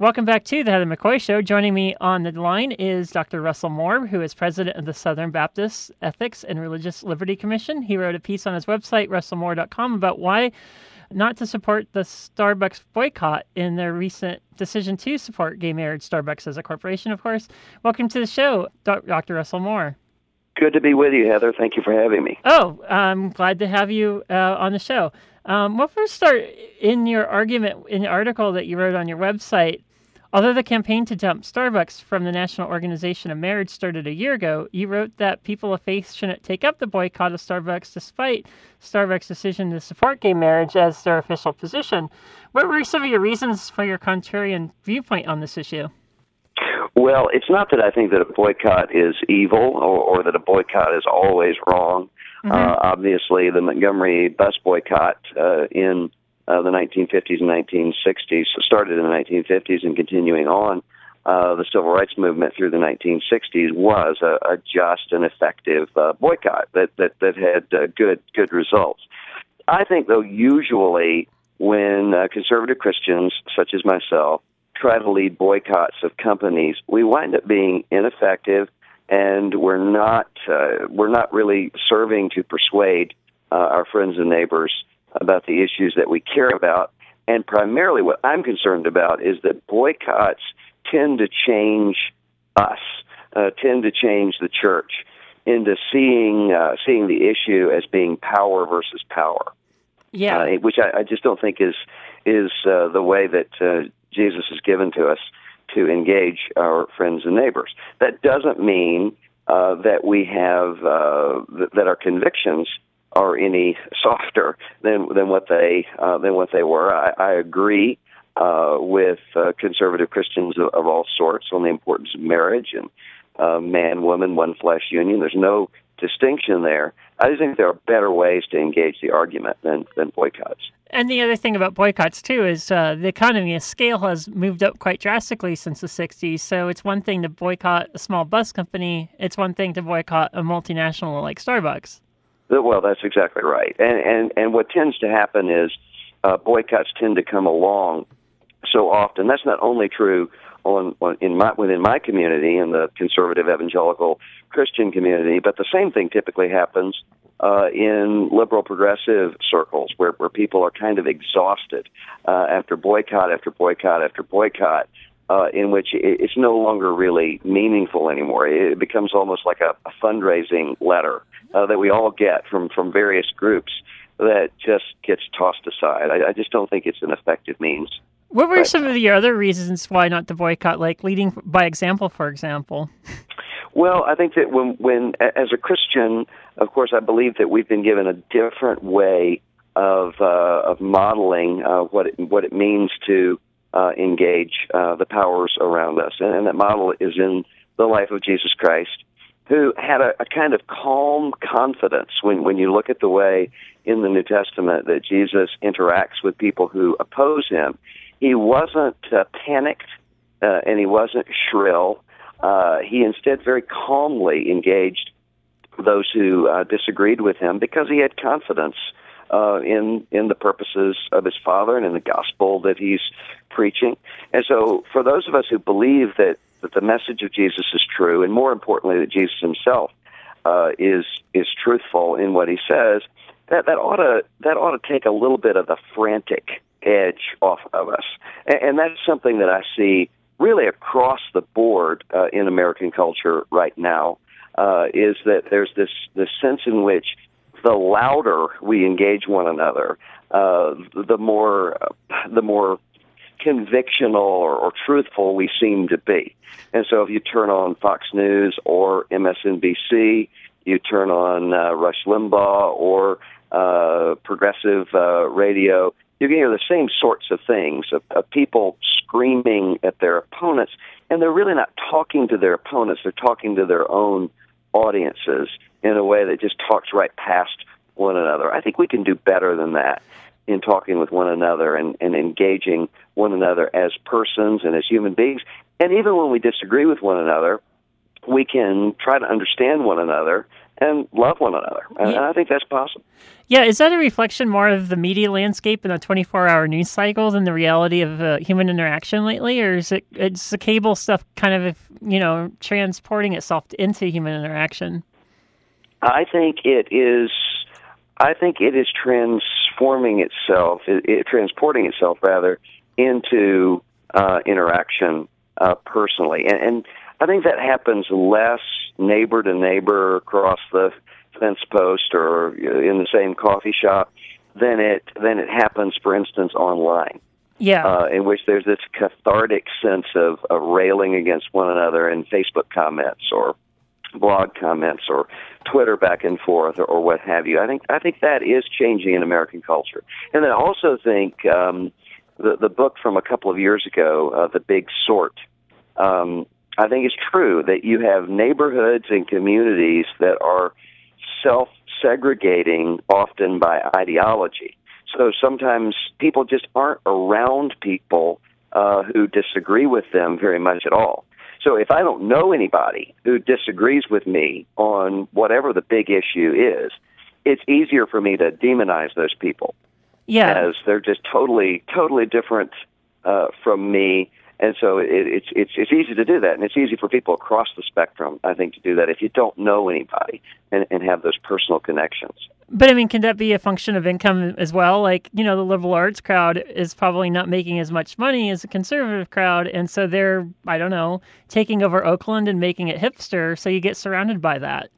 Welcome back to the Heather McCoy Show. Joining me on the line is Dr. Russell Moore, who is president of the Southern Baptist Ethics and Religious Liberty Commission. He wrote a piece on his website, russellmoore.com, about why not to support the Starbucks boycott in their recent decision to support gay marriage. Starbucks as a corporation, of course. Welcome to the show, Dr. Russell Moore. Good to be with you, Heather. Thank you for having me. Oh, I'm glad to have you uh, on the show. Um, well, first start in your argument in the article that you wrote on your website. Although the campaign to dump Starbucks from the National Organization of Marriage started a year ago, you wrote that people of faith shouldn't take up the boycott of Starbucks despite Starbucks' decision to support gay marriage as their official position. What were some of your reasons for your contrarian viewpoint on this issue? Well, it's not that I think that a boycott is evil or, or that a boycott is always wrong. Mm-hmm. Uh, obviously, the Montgomery bus boycott uh, in uh, the 1950s and 1960s, started in the 1950s and continuing on, uh, the civil rights movement through the 1960s was a, a just and effective uh, boycott that that that had uh, good good results. I think, though, usually when uh, conservative Christians such as myself try to lead boycotts of companies, we wind up being ineffective, and we're not uh, we're not really serving to persuade uh, our friends and neighbors about the issues that we care about. And primarily, what I'm concerned about is that boycotts tend to change us, uh, tend to change the church into seeing uh, seeing the issue as being power versus power. Yeah, uh, which I, I, just don't think is is uh, the way that uh, Jesus has given to us to engage our friends and neighbors. That doesn't mean uh, that we have th- that our convictions are any softer than than what they uh, than what they were. I, I agree uh, with uh, conservative Christians of, of all sorts on the importance of marriage and uh, man woman one flesh union. There's no distinction there. I just think there are better ways to engage the argument than than boycotts. And the other thing about boycotts too is uh, the economy of scale has moved up quite drastically since the '60s. So it's one thing to boycott a small bus company; it's one thing to boycott a multinational like Starbucks. Well, that's exactly right. And and and what tends to happen is uh, boycotts tend to come along so often. That's not only true on, on in my within my community in the conservative evangelical Christian community, but the same thing typically happens uh, in liberal progressive circles where where people are kind of exhausted uh, after boycott after boycott after boycott uh, in which it's no longer really meaningful anymore. It becomes almost like a, a fundraising letter uh, that we all get from from various groups that just gets tossed aside. I, I just don't think it's an effective means. What were but, some of the other reasons why not to boycott, like leading by example, for example? Well, I think that when, when as a Christian, of course, I believe that we've been given a different way of uh, of modeling uh, what it, what it means to uh, engage uh, the powers around us. And, and, that model is in the life of Jesus Christ, who had a, a, kind of calm confidence when, when you look at the way in the New Testament that Jesus interacts with people who oppose him. He wasn't uh, panicked uh, and he wasn't shrill. Uh, he instead very calmly engaged those who uh, disagreed with him because he had confidence uh, in in the purposes of his Father and in the gospel that he's preaching. And so, for those of us who believe that that the message of Jesus is true, and more importantly, that Jesus himself uh, is is truthful in what he says, that that ought to that ought to take a little bit of the frantic edge off of us, and, and that's something that I see really across the board uh, in American culture right now. Uh, is that there's this this sense in which the louder we engage one another, uh, the more the more convictional or, or truthful we seem to be. And so, if you turn on Fox News or MSNBC, you turn on uh, Rush Limbaugh or uh, progressive uh, radio, you can hear the same sorts of things of, of people screaming at their opponents, and they're really not talking to their opponents; they're talking to their own audiences in a way that just talks right past one another. I think we can do better than that in talking with one another and, and engaging one another as persons and as human beings. And even when we disagree with one another, we can try to understand one another and love one another. And Yeah. I think that's possible. Yeah, is that a reflection more of the media landscape and the 24-hour news cycle than the reality of uh, human interaction lately, or is it it's the cable stuff kind of you know transporting itself into human interaction? I think it is. I think it is transforming itself, it, it, transporting itself rather into uh, interaction uh, personally, and, and I think that happens less neighbor to neighbor across the fence post or in the same coffee shop than it than it happens, for instance, online. Yeah. Uh, in which there's this cathartic sense of, of railing against one another in Facebook comments or blog comments or Twitter back and forth or, or what have you. I think I think that is changing in American culture, and I also think um, the the book from a couple of years ago, uh, The Big Sort. Um, I think it's true that you have neighborhoods and communities that are self segregating often by ideology. So sometimes people just aren't around people uh, who disagree with them very much at all. So if I don't know anybody who disagrees with me on whatever the big issue is, it's easier for me to demonize those people yeah. as they're just totally, totally different uh, from me. And so it, it's it's it's easy to do that, and it's easy for people across the spectrum, I think, to do that if you don't know anybody and, and have those personal connections. But I mean, can that be a function of income as well? Like, you know, the liberal arts crowd is probably not making as much money as the conservative crowd, and so they're, I don't know, taking over Oakland and making it hipster. So you get surrounded by that.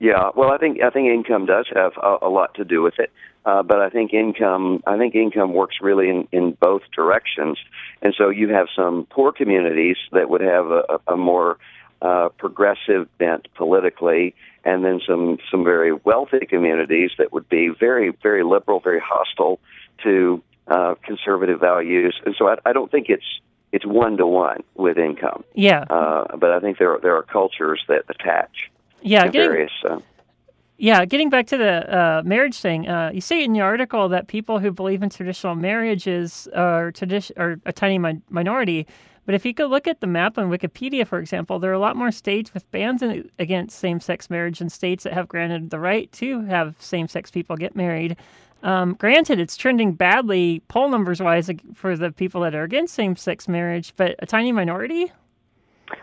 Yeah, well, I think I think income does have a, a lot to do with it, uh, but I think income I think income works really in, in both directions, and so you have some poor communities that would have a, a more uh, progressive bent politically, and then some some very wealthy communities that would be very very liberal, very hostile to uh, conservative values, and so I, I don't think it's it's one to one with income. Yeah. Uh, but I think there are, there are cultures that attach Yeah. Getting, various. Uh, yeah. Getting back to the uh, marriage thing, uh, you say in your article that people who believe in traditional marriages are, tradi- are a tiny mi- minority. But if you could look at the map on Wikipedia, for example, there are a lot more states with bans in, against same sex marriage than states that have granted the right to have same sex people get married. Um, granted, it's trending badly poll numbers wise for the people that are against same sex marriage, but a tiny minority?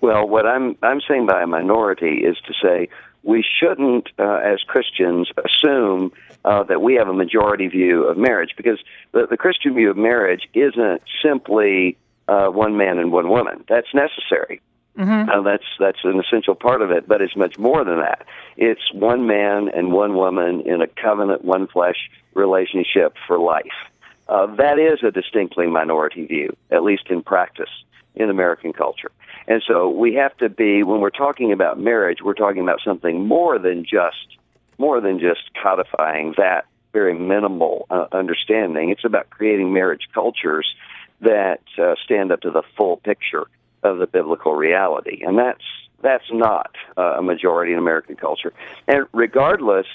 Well, what I'm I'm saying by a minority is to say we shouldn't, uh, as Christians, assume uh, that we have a majority view of marriage because the, the Christian view of marriage isn't simply uh, one man and one woman. That's necessary. Mm-hmm. Uh, that's that's an essential part of it, but it's much more than that. It's one man and one woman in a covenant, one flesh relationship for life. Uh, that is a distinctly minority view, at least in practice in American culture. And so we have to be when we're talking about marriage, we're talking about something more than just more than just codifying that very minimal uh, understanding. It's about creating marriage cultures that uh, stand up to the full picture of the biblical reality, and that's that's not uh, a majority in American culture. And regardless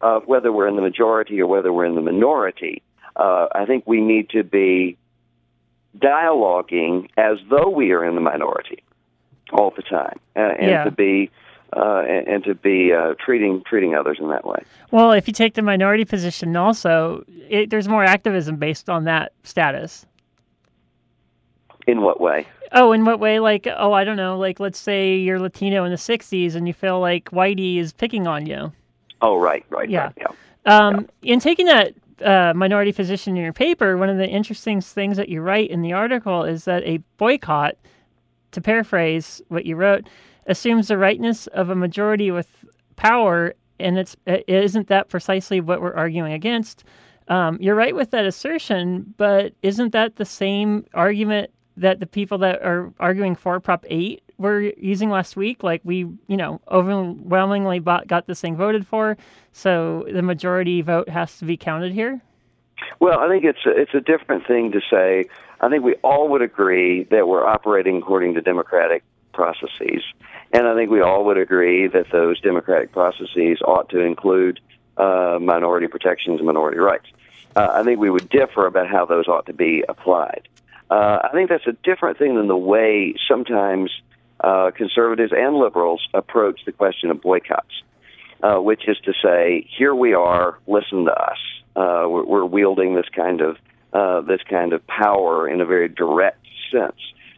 of whether we're in the majority or whether we're in the minority, uh, I think we need to be dialoguing as though we are in the minority all the time, uh, and Yeah. to be uh, and, and to be uh, treating treating others in that way. Well, if you take the minority position, also, it, there's more activism based on that status. In what way? Oh, in what way? Like, oh, I don't know. Like, let's say you're Latino in the '60s and you feel like Whitey is picking on you. Oh, right, right, Yeah. right. Yeah. Um, In taking that uh, minority position in your paper, one of the interesting things that you write in the article is that a boycott, to paraphrase what you wrote, assumes the rightness of a majority with power, and it's it isn't that precisely what we're arguing against. Um, you're right with that assertion, but isn't that the same argument that the people that are arguing for Prop 8 were using last week? Like, we, you know, overwhelmingly bought, got this thing voted for, so the majority vote has to be counted here? Well, I think it's a, it's a different thing to say. I think we all would agree that we're operating according to democratic processes, and I think we all would agree that those democratic processes ought to include uh, minority protections and minority rights. Uh, I think we would differ about how those ought to be applied. Uh, I think that's a different thing than the way sometimes uh, conservatives and liberals approach the question of boycotts. uh, which is to say, here we are, listen to us. Uh, we're, we're wielding this kind of uh, this kind of power in a very direct sense.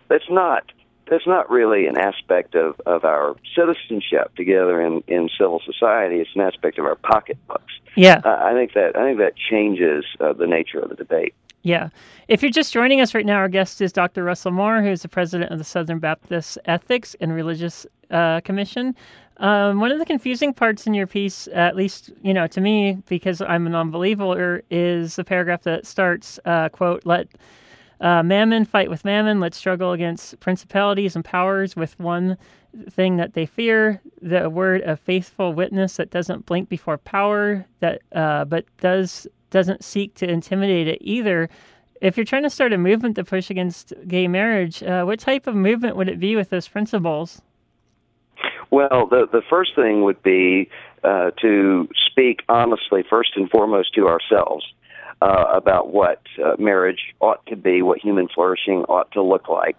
That's not that's not really an aspect of, of our citizenship together in, in civil society. It's an aspect of our pocketbooks. Yeah, uh, I think that I think that changes uh, the nature of the debate. Yeah. If you're just joining us right now, our guest is Dr. Russell Moore, who's the president of the Southern Baptist Ethics and Religious uh, Commission. Um, one of the confusing parts in your piece, at least you know to me, because I'm a non-believer, is the paragraph that starts, uh, "quote Let uh, mammon fight with mammon. Let's struggle against principalities and powers with one thing that they fear: the word of faithful witness that doesn't blink before power, that uh, but does doesn't seek to intimidate it either." If you're trying to start a movement to push against gay marriage, uh, what type of movement would it be with those principles? Well, the the first thing would be uh, to speak honestly, first and foremost, to ourselves uh, about what uh, marriage ought to be, what human flourishing ought to look like,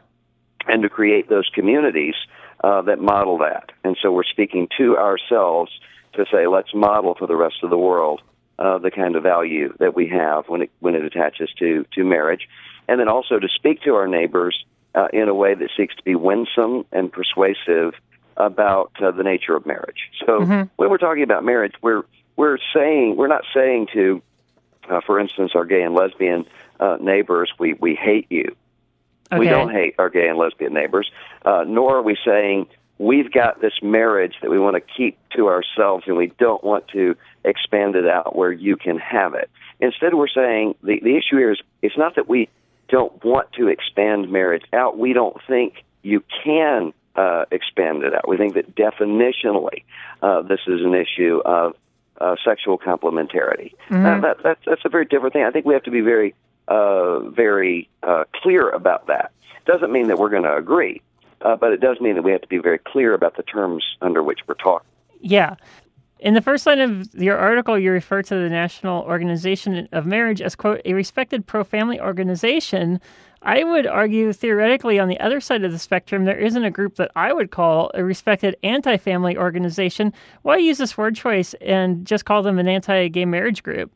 and to create those communities uh, that model that. And so we're speaking to ourselves to say, let's model for the rest of the world uh, the kind of value that we have when it when it attaches to to marriage, and then also to speak to our neighbors uh, in a way that seeks to be winsome and persuasive about uh, the nature of marriage. So mm-hmm. when we're talking about marriage, we're we're saying we're not saying to, uh, for instance, our gay and lesbian uh, neighbors, we we hate you. Okay. We don't hate our gay and lesbian neighbors, uh, nor are we saying we've got this marriage that we want to keep to ourselves and we don't want to expand it out where you can have it. Instead, we're saying the the issue here is it's not that we don't want to expand marriage out. We don't think you can uh, expand it out. We think that definitionally, uh, this is an issue of uh, sexual complementarity. Mm-hmm. That, that, that's a very different thing. I think we have to be very, uh, very uh, clear about that. Doesn't mean that we're going to agree, uh, but it does mean that we have to be very clear about the terms under which we're talking. Yeah. In the first line of your article, you refer to the National Organization of Marriage as, quote, a respected pro family organization I would argue theoretically on the other side of the spectrum, there isn't a group that I would call a respected anti family organization. Why use this word choice and just call them an anti gay marriage group?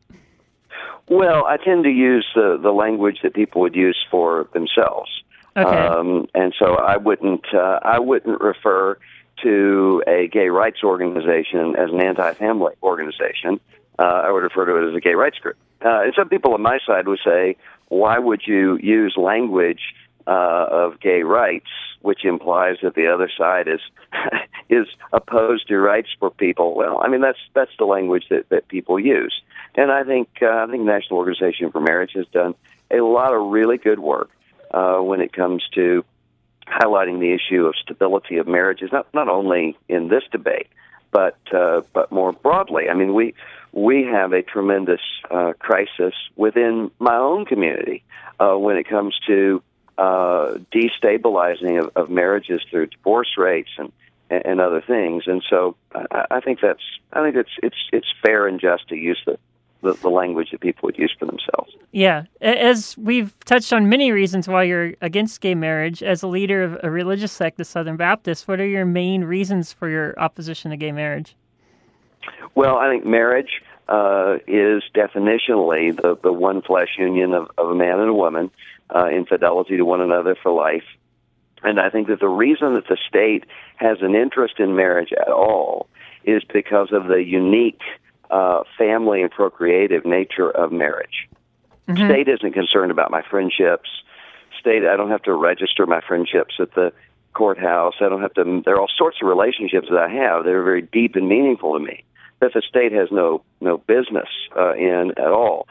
Well, I tend to use the, the language that people would use for themselves. Okay. Um, and so I wouldn't uh, I wouldn't refer to a gay rights organization as an anti-family organization. Uh, I would refer to it as a gay rights group. Uh, and some people on my side would say, why would you use language uh, of gay rights, which implies that the other side is is opposed to rights for people? Well, I mean that's that's the language that, that people use, and I think uh, I think the National Organization for Marriage has done a lot of really good work uh, when it comes to highlighting the issue of stability of marriages, not not only in this debate, but uh, but more broadly. I mean, we we have a tremendous uh, crisis within my own community uh, when it comes to uh, destabilizing of, of marriages through divorce rates and and other things. And so I, I think that's I think it's it's it's fair and just to use the the, the, language that people would use for themselves. Yeah. As we've touched on many reasons why you're against gay marriage, as a leader of a religious sect, the Southern Baptists, what are your main reasons for your opposition to gay marriage? Well, I think marriage uh, is definitionally the, the one flesh union of, of a man and a woman uh, in fidelity to one another for life. And I think that the reason that the state has an interest in marriage at all is because of the unique uh, family and procreative nature of marriage. Mm-hmm. State isn't concerned about my friendships. State, I don't have to register my friendships at the courthouse. I don't have to. There are all sorts of relationships that I have that are very deep and meaningful to me that the state has no no business uh, in at all.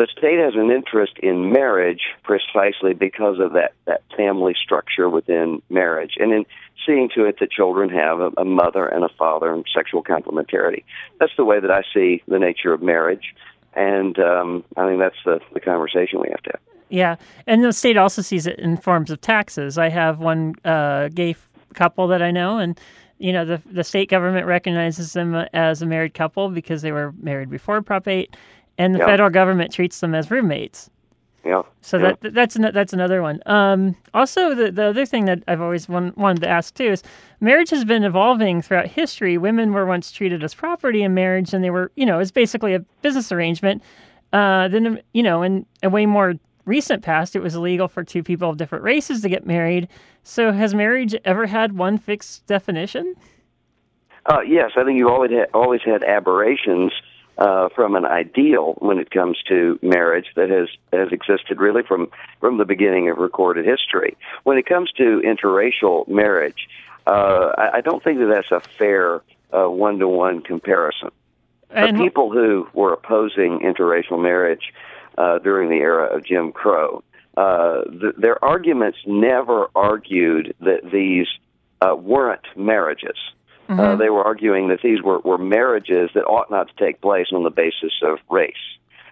The state has an interest in marriage precisely because of that that family structure within marriage, and in seeing to it that children have a, a mother and a father and sexual complementarity. That's the way that I see the nature of marriage, and um, I think that's the the conversation we have to have. Yeah, and the state also sees it in forms of taxes. I have one uh, gay f- couple that I know, and you know the the state government recognizes them as a married couple because they were married before Prop 8, and the federal government treats them as roommates. Yeah. So yeah. that that's that's another one. Um, also, the the other thing that I've always one, wanted to ask too is marriage has been evolving throughout history. Women were once treated as property in marriage, and they were you know it's basically a business arrangement. Uh, then you know in a way more recent past, it was illegal for two people of different races to get married. So has marriage ever had one fixed definition? Uh, yes, I think you've always had, always had aberrations uh, from an ideal when it comes to marriage that has has existed really from from the beginning of recorded history. When it comes to interracial marriage, uh, I, I don't think that that's a fair one to one comparison. And the people who were opposing interracial marriage uh, during the era of Jim Crow, uh, th- their arguments never argued that these uh, weren't marriages. Uh, Mhm. they were arguing that these were, were marriages that ought not to take place on the basis of race.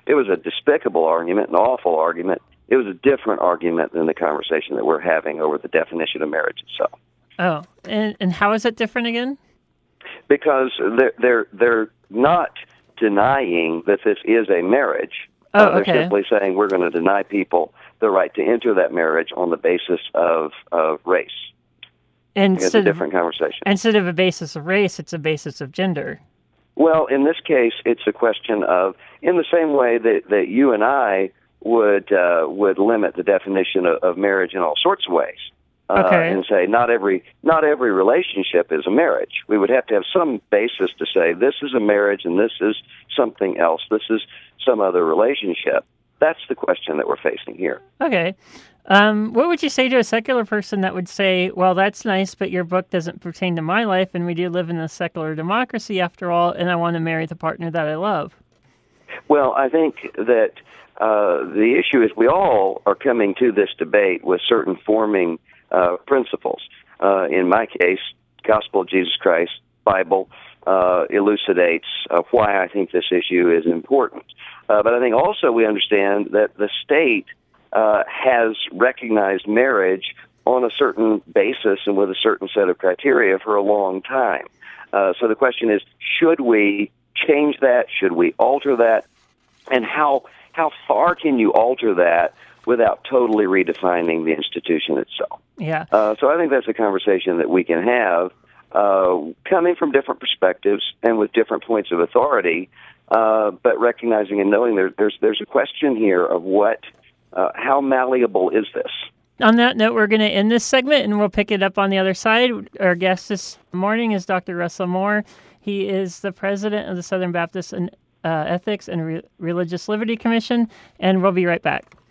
It was a despicable argument, an awful argument. It was a different argument than the conversation that we're having over the definition of marriage itself. oh, and and how is it different again? Because they're they're they're not denying that this is a marriage. Oh, Uh, they're okay. simply saying we're going to deny people the right to enter that marriage on the basis of of race. It's a Instead of, different conversation. instead of a basis of race, it's a basis of gender. Well, in this case, it's a question of, in the same way that, that you and I would uh, would limit the definition of, of marriage in all sorts of ways, uh, Okay. and say not every not every relationship is a marriage. We would have to have some basis to say this is a marriage and this is something else. This is some other relationship. That's the question that we're facing here. Okay. Um, what would you say to a secular person that would say, well, that's nice, but your book doesn't pertain to my life, and we do live in a secular democracy after all, and I want to marry the partner that I love? Well, I think that uh, the issue is we all are coming to this debate with certain forming uh, principles. Uh, in my case, Gospel of Jesus Christ, Bible, uh, elucidates uh, why I think this issue is important. Uh, but I think also we understand that the state uh, has recognized marriage on a certain basis and with a certain set of criteria for a long time. Uh, so the question is, should we change that? Should we alter that? And how how far can you alter that without totally redefining the institution itself? Yeah. Uh, so I think that's a conversation that we can have, uh, coming from different perspectives and with different points of authority, uh, but recognizing and knowing there, there's there's a question here of what, uh, how malleable is this? On that note, we're going to end this segment and we'll pick it up on the other side. Our guest this morning is Dr. Russell Moore. He is the president of the Southern Baptist and, uh, Ethics and Re- Religious Liberty Commission, and we'll be right back.